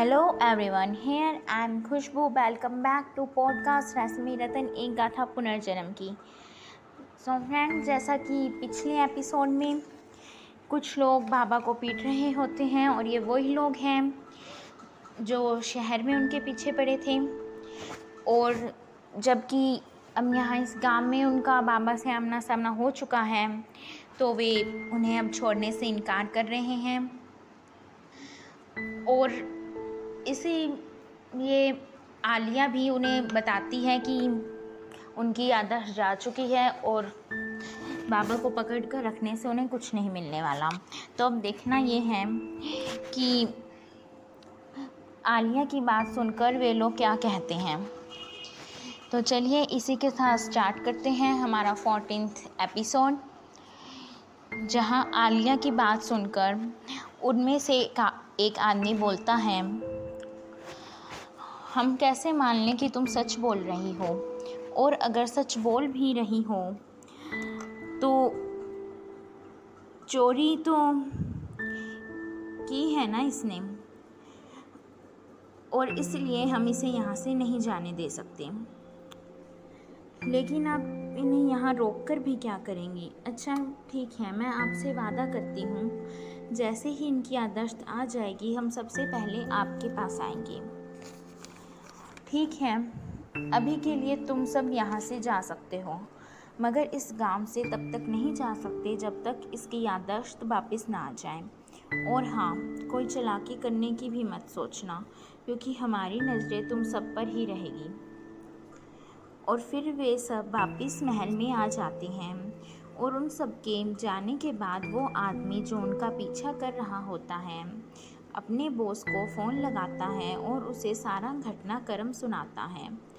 Hello everyone, here I am Khushboo welcome back to podcast Rashmi Ratan एक गाथा पुनर्जन्म की सो so फ्रेंड जैसा कि पिछले एपिसोड में कुछ लोग बाबा को पीट रहे होते हैं और ये वही लोग हैं जो शहर में उनके पीछे पड़े थे। और जबकि अब यहाँ इस गाँव में उनका बाबा से आमना सामना हो चुका है तो वे उन्हें अब छोड़ने से इनकार कर रहे हैं। और इसी ये आलिया भी उन्हें बताती है कि उनकी याददाश्त जा चुकी है और बाबा को पकड़ कर रखने से उन्हें कुछ नहीं मिलने वाला। तो अब देखना ये है कि आलिया की बात सुनकर वे लोग क्या कहते हैं। तो चलिए इसी के साथ स्टार्ट करते हैं हमारा फोर्टीनथ एपिसोड जहाँ आलिया की बात सुनकर उनमें से का एक आदमी बोलता है हम कैसे मान लें कि तुम सच बोल रही हो? और अगर सच बोल भी रही हो तो चोरी तो की है ना इसने? और इसलिए हम इसे यहाँ से नहीं जाने दे सकते। लेकिन आप इन्हें यहाँ रोक कर भी क्या करेंगी? अच्छा ठीक है, मैं आपसे वादा करती हूँ। जैसे ही इनकी आदर्श आ जाएगी, हम सबसे पहले आपके पास आएँगे। ठीक है, अभी के लिए तुम सब यहाँ से जा सकते हो। मगर इस गाँव से तब तक नहीं जा सकते जब तक इसकी याददाश्त वापस ना आ जाए। और हाँ कोई चलाकी करने की भी मत सोचना, क्योंकि हमारी नज़रें तुम सब पर ही रहेगी। और फिर वे सब वापस महल में आ जाते हैं। और उन सब के जाने के बाद वो आदमी जो उनका पीछा कर रहा होता है अपने बॉस को फ़ोन लगाता है और उसे सारा घटनाक्रम सुनाता है।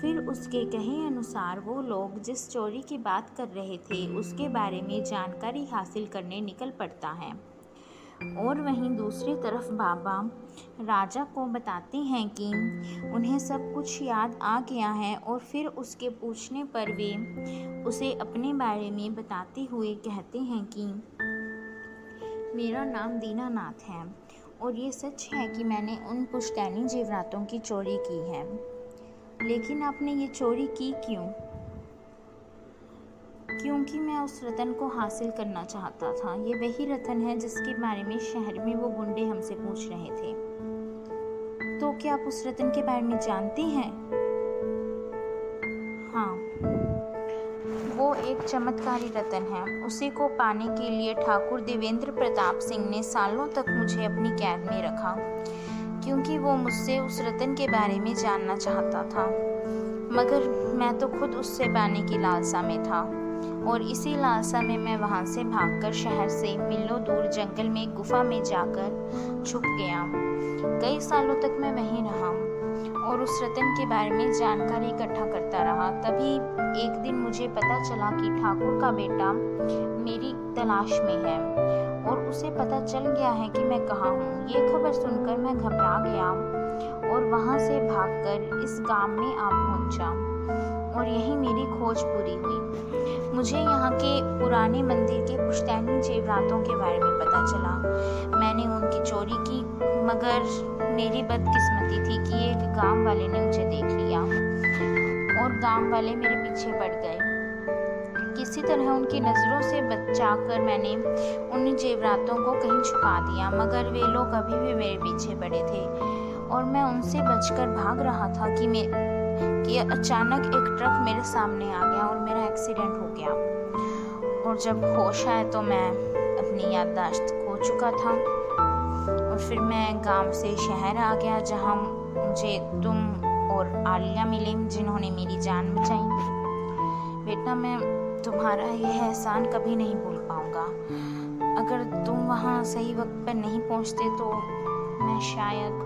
फिर उसके कहे अनुसार वो लोग जिस चोरी की बात कर रहे थे, उसके बारे में जानकारी हासिल करने निकल पड़ता है। और वहीं दूसरी तरफ़ बाबा राजा को बताते हैं कि उन्हें सब कुछ याद आ गया है और फिर उसके पूछने पर वे उसे अपने बारे में बताते हुए कहते हैं कि, मेरा नाम दीनानाथ है। और ये सच है कि मैंने उन पुश्तैनी जेवरातों की चोरी की है। लेकिन आपने ये चोरी की क्यों? क्योंकि मैं उस रतन को हासिल करना चाहता था। ये वही रतन है जिसके बारे में शहर में वो गुंडे हमसे पूछ रहे थे। तो क्या आप उस रतन के बारे में जानते हैं? एक चमत्कारी रतन है। उसी को पाने के लिए ठाकुर देवेंद्र प्रताप सिंह ने सालों तक मुझे अपनी कैद में रखा, क्योंकि वो मुझसे उस रतन के बारे में जानना चाहता था। मगर मैं तो खुद उससे पाने की लालसा में था, और इसी लालसा में मैं वहाँ से भागकर शहर से मिलो दूर जंगल में गुफा में जाकर छुप गया। कई सालों तक मैं वहीं रहा। और उस रतन के बारे में जानकारी इकट्ठा करता रहा। तभी एक दिन मुझे पता चला कि ठाकुर का बेटा मेरी तलाश में है और उसे पता चल गया है कि मैं कहाँ हूँ। ये खबर सुनकर मैं घबरा गया और वहाँ से भागकर इस गाँव में आ पहुँचा और यही मेरी खोज पूरी हुई। मुझे यहाँ के पुराने मंदिर के पुश्तैनी जेवरातों के बारे में पता चला। मैंने उनकी चोरी की, मगर मेरी बदकिस्मती थी कि एक गाँव वाले ने मुझे देख लिया और गाँव वाले मेरे पीछे पड़ गए। किसी तरह उनकी नज़रों से बचाकर मैंने उन जेवरातों को कहीं छुपा दिया, मगर वे लोग अभी भी मेरे पीछे पड़े थे और मैं उनसे बचकर भाग रहा था कि मैं, कि अचानक एक ट्रक मेरे सामने आ गया और मेरा एक्सीडेंट हो गया। और जब होश आया तो मैं अपनी याददाश्त खो चुका था। और फिर मैं गाँव से शहर आ गया जहाँ मुझे तुम और आलिया मिले, जिन्होंने मेरी जान बचाई। बेटा, मैं तुम्हारा यह एहसान कभी नहीं भूल पाऊँगा। अगर तुम वहाँ सही वक्त पर नहीं पहुँचते तो मैं शायद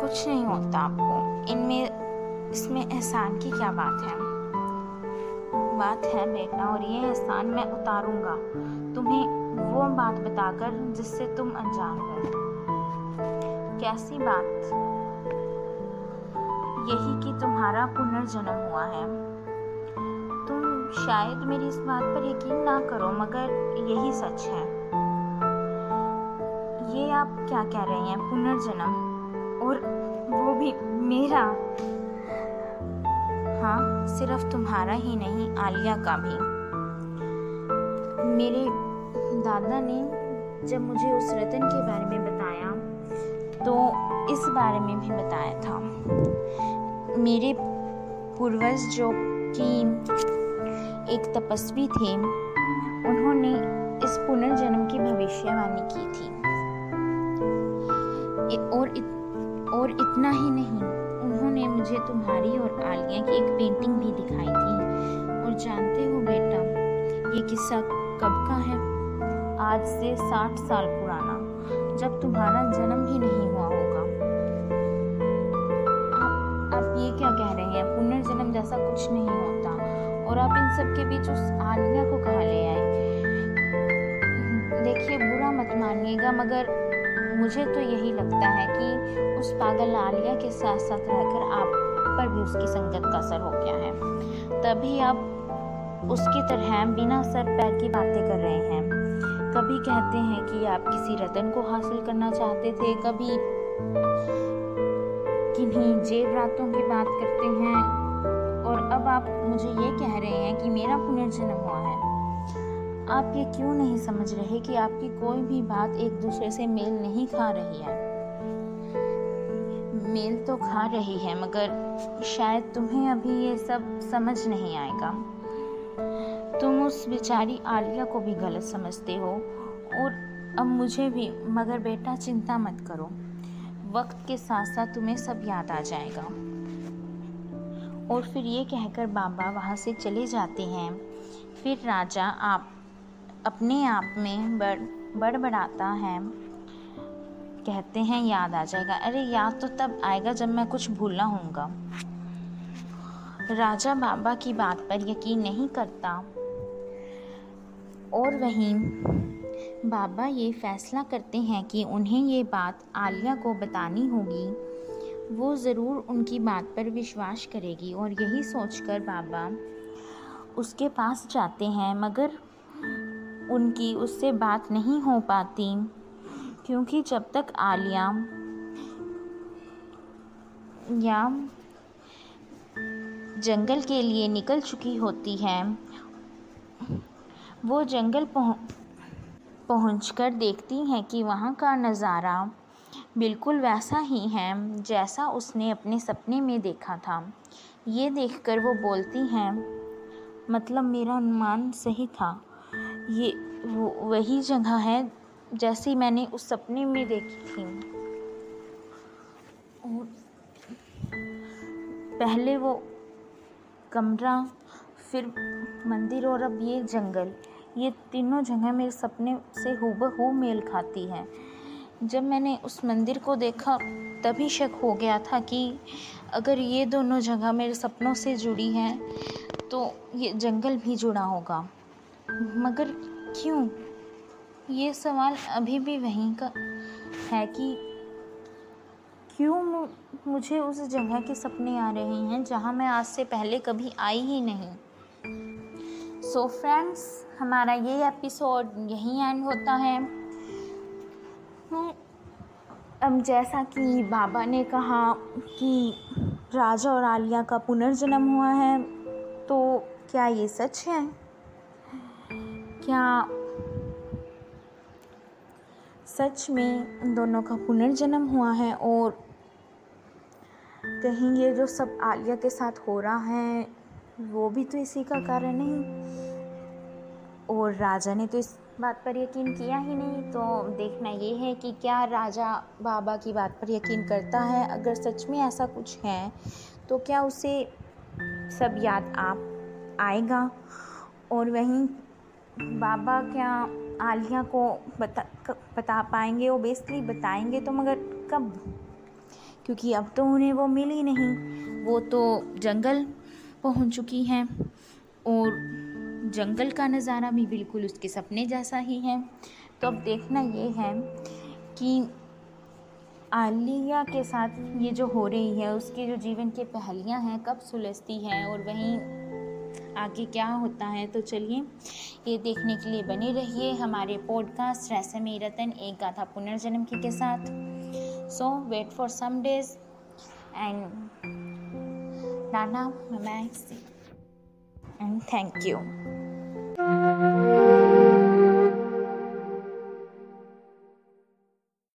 कुछ नहीं होता आपको। इनमें, इसमें एहसान की क्या बात है? बात है बेटा, और ये एहसान मैं उतारूँगा। तुम्हें वो बात बताकर जिससे तुम अनजान हो। कैसी बात? यही कि तुम्हारा पुनर्जन्म हुआ है। तुम शायद मेरी इस बात पर यकीन ना करो, मगर यही सच है। ये आप क्या कह रहे हैं, पुनर्जन्म? और वो भी मेरा? हाँ सिर्फ़ तुम्हारा ही नहीं, आलिया का भी। मेरे दादा ने जब मुझे उस रतन के बारे में बताया तो इस बारे में भी बताया था। मेरे पूर्वज जो कि एक तपस्वी थे उन्होंने इस पुनर्जन्म की भविष्यवाणी की थी। और इत, और इतना ही नहीं उन्होंने मुझे तुम्हारी और आलिया की एक पेंटिंग भी दिखाई थी। और जानते हो बेटा ये किस्सा कब का है? आज से साठ साल पुराना, जब तुम्हारा जन्म ही नहीं हुआ होगा। आप आप ये क्या कह रहे हैं? पुनर्जन्म जैसा कुछ नहीं होता। और आप इन सब के बीच उस आलिया को कहा ले आए? देखिए, बुरा मत मानिएगा, मगर मुझे तो यही लगता है कि उस पागल आलिया के साथ साथ रहकर आप पर भी उसकी संगत का असर हो गया है। तभी आप उसकी तरह बिना सर पैर की बातें कर रहे हैं। कभी कहते हैं कि आप किसी रतन को हासिल करना चाहते थे, कभी किन्हीं जेब रातों की बात करते हैं। और अब आप मुझे ये कह रहे हैं कि मेरा पुनर्जन्म हुआ है। आप ये क्यों नहीं समझ रहे कि आपकी कोई भी बात एक दूसरे से मेल नहीं खा रही है? मेल तो खा रही है, मगर शायद तुम्हें अभी ये सब समझ नहीं आएगा। तुम उस बेचारी आलिया को भी गलत समझते हो और अब मुझे भी, मगर बेटा चिंता मत करो। वक्त के साथ साथ तुम्हें सब याद आ जाएगा। और फिर ये कहकर बाबा वहाँ से चले जाते हैं। फिर राजा आप, अपने आप में बड़ बड़बड़ाता है। कहते हैं, याद आ जाएगा। अरे, याद तो तब आएगा जब मैं कुछ भूला हूँगा राजा बाबा की बात पर यकीन नहीं करता। और वहीं बाबा ये फैसला करते हैं कि उन्हें ये बात आलिया को बतानी होगी। वो ज़रूर उनकी बात पर विश्वास करेगी और यही सोचकर बाबा उसके पास जाते हैं, मगर उनकी उससे बात नहीं हो पाती, क्योंकि जब तक आलिया या जंगल के लिए निकल चुकी होती है वो जंगल पहुँच कर देखती हैं कि वहाँ का नज़ारा बिल्कुल वैसा ही है, जैसा उसने अपने सपने में देखा था। ये देखकर वो बोलती हैं मतलब मेरा अनुमान सही था। ये वो, वही जगह है जैसी मैंने उस सपने में देखी थी। और पहले वो कमरा, फिर मंदिर और अब ये जंगल। ये तीनों जगह मेरे सपने से हूबहू मेल खाती हैं। जब मैंने उस मंदिर को देखा, तभी शक हो गया था कि अगर ये दोनों जगह मेरे सपनों से जुड़ी हैं तो ये जंगल भी जुड़ा होगा। मगर क्यों? ये सवाल अभी भी वहीं का है कि क्यों मुझे उस जगह के सपने आ रहे हैं, जहाँ मैं आज से पहले कभी आई ही नहीं? सो so फ्रेंड्स हमारा ये एपिसोड यहीं एंड होता है। अब जैसा कि बाबा ने कहा कि राजा और आलिया का पुनर्जन्म हुआ है तो क्या ये सच है? क्या सच में दोनों का पुनर्जन्म हुआ है और कहीं ये जो सब आलिया के साथ हो रहा है, वो भी तो इसी का कारण नहीं और राजा ने तो इस बात पर यकीन किया ही नहीं। तो देखना ये है कि क्या राजा बाबा की बात पर यकीन करता है? अगर सच में ऐसा कुछ है तो क्या उसे सब याद आप आएगा? और वहीं बाबा क्या आलिया को बता बता पाएँगे? ओबेसली बताएँगे तो मगर कब? क्योंकि अब तो उन्हें वो मिल नहीं। वो तो जंगल पहुँच चुकी हैं और जंगल का नज़ारा भी बिल्कुल उसके सपने जैसा ही है। तो अब देखना ये है कि आलिया के साथ ये जो हो रही है, उसके जो जीवन की पहलियाँ हैं, कब सुलझती हैं और वहीं आगे क्या होता है तो चलिए ये देखने के लिए बने रहिए हमारे पॉडकास्ट रसम रतन, एक गाथा पुनर्जन्म की के साथ। So wait for some days and नाना, मैं एंड थैंक यू Música